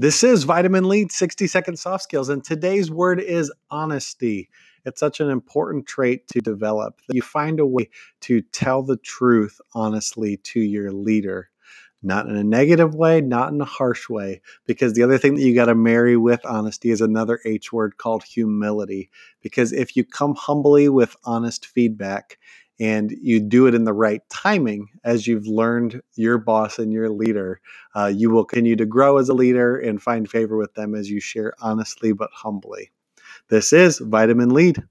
This is Vitamin Lead 60 Second Soft Skills, and today's word is honesty. It's such an important trait to develop that you find a way to tell the truth honestly to your leader. Not in a negative way, not in a harsh way, because the other thing that you got to marry with honesty is another H word called humility. Because if you come humbly with honest feedback, and you do it in the right timing as you've learned your boss and your leader, uh, you will continue to grow as a leader and find favor with them as you share honestly but humbly. This is Vitamin Lead.